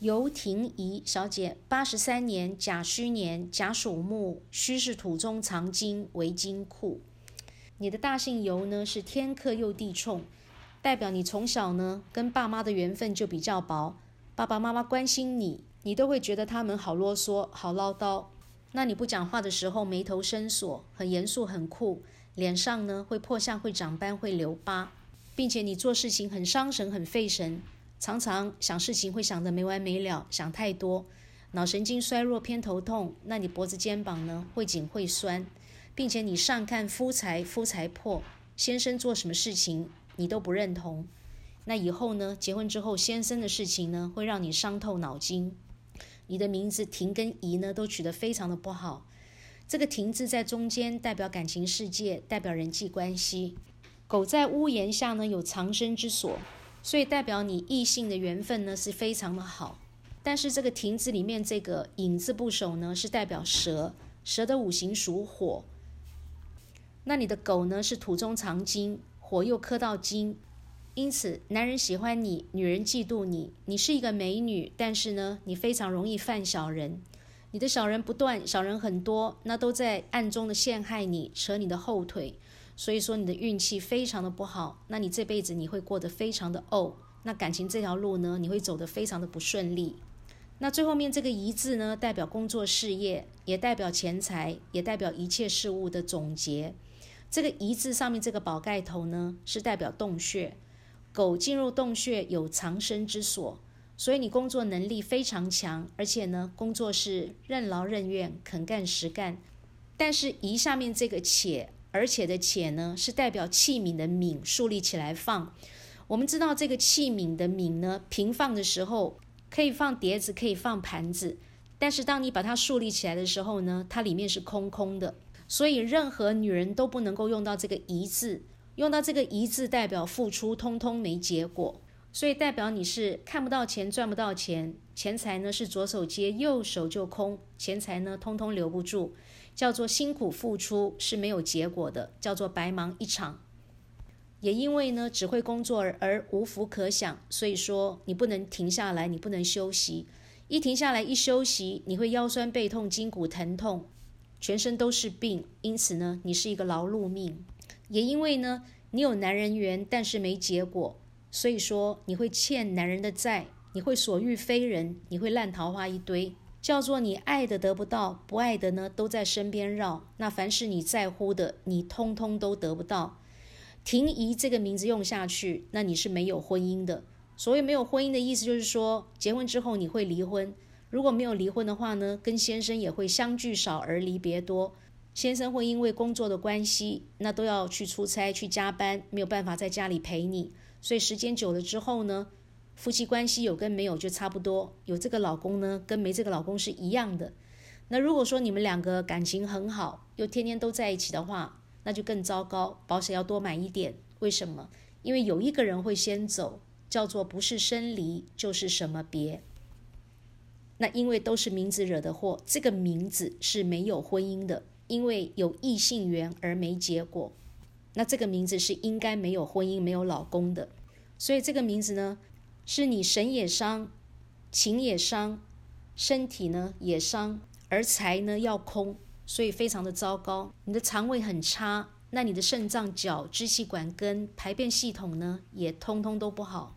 尤婷宜小姐，八十三年甲戌年甲属木，戌是土中藏金为金库。你的大姓尤呢是天克又地冲，代表你从小呢跟爸妈的缘分就比较薄，爸爸妈妈关心你，你都会觉得他们好啰嗦、好唠叨。那你不讲话的时候眉头深锁，很严肃、很酷，脸上呢会破相、会长斑、会留疤，并且你做事情很伤神、很费神。常常想事情会想得没完没了，想太多，脑神经衰弱偏头痛。那你脖子肩膀呢会紧会酸，并且你上看夫财夫财破，先生做什么事情你都不认同。那以后呢结婚之后先生的事情呢会让你伤透脑筋。你的名字婷跟怡呢都取得非常的不好。这个婷字在中间代表感情世界，代表人际关系。狗在屋檐下呢有藏身之所。所以代表你异性的缘分呢是非常的好，但是这个亭子里面这个影字部首呢是代表蛇，蛇的五行属火。那你的狗呢是土中藏金，火又克到金，因此男人喜欢你，女人嫉妒你。你是一个美女，但是呢你非常容易犯小人，你的小人不断，小人很多，那都在暗中的陷害你，扯你的后腿。所以说你的运气非常的不好，那你这辈子你会过得非常的怄，那感情这条路呢，你会走得非常的不顺利。那最后面这个“一”字呢，代表工作事业，也代表钱财，也代表一切事物的总结。这个“一”字上面这个宝盖头呢，是代表洞穴，狗进入洞穴有藏身之所，所以你工作能力非常强，而且呢，工作是任劳任怨，肯干实干。但是“一”下面这个“且”。而且的且呢，是代表器皿的皿竖立起来放。我们知道这个器皿的皿呢，平放的时候可以放碟子，可以放盘子。但是当你把它竖立起来的时候呢，它里面是空空的。所以任何女人都不能够用到这个“一”字，用到这个“一”字代表付出通通没结果，所以代表你是看不到钱，赚不到钱，钱财呢是左手接右手就空，钱财呢通通留不住。叫做辛苦付出是没有结果的，叫做白忙一场。也因为呢只会工作而无福可享，所以说你不能停下来，你不能休息。一停下来一休息，你会腰酸背痛、筋骨疼痛，全身都是病。因此呢，你是一个劳碌命。也因为呢你有男人缘，但是没结果，所以说你会欠男人的债，你会所遇非人，你会烂桃花一堆。叫做你爱的得不到，不爱的呢都在身边绕。那凡是你在乎的，你通通都得不到。婷宜这个名字用下去，那你是没有婚姻的。所谓没有婚姻的意思，就是说结婚之后你会离婚。如果没有离婚的话呢，跟先生也会相聚少而离别多。先生会因为工作的关系，那都要去出差去加班，没有办法在家里陪你。所以时间久了之后呢？夫妻关系有跟没有就差不多，有这个老公呢，跟没这个老公是一样的。那如果说你们两个感情很好，又天天都在一起的话，那就更糟糕，保险要多买一点。为什么？因为有一个人会先走，叫做不是生离就是什么别。那因为都是名字惹的祸，这个名字是没有婚姻的，因为有异性缘而没结果。那这个名字是应该没有婚姻、没有老公的，所以这个名字呢？是你神也伤，情也伤，身体呢也伤，而财呢要空，所以非常的糟糕。你的肠胃很差，那你的肾脏、脚、支气管跟排便系统呢也通通都不好。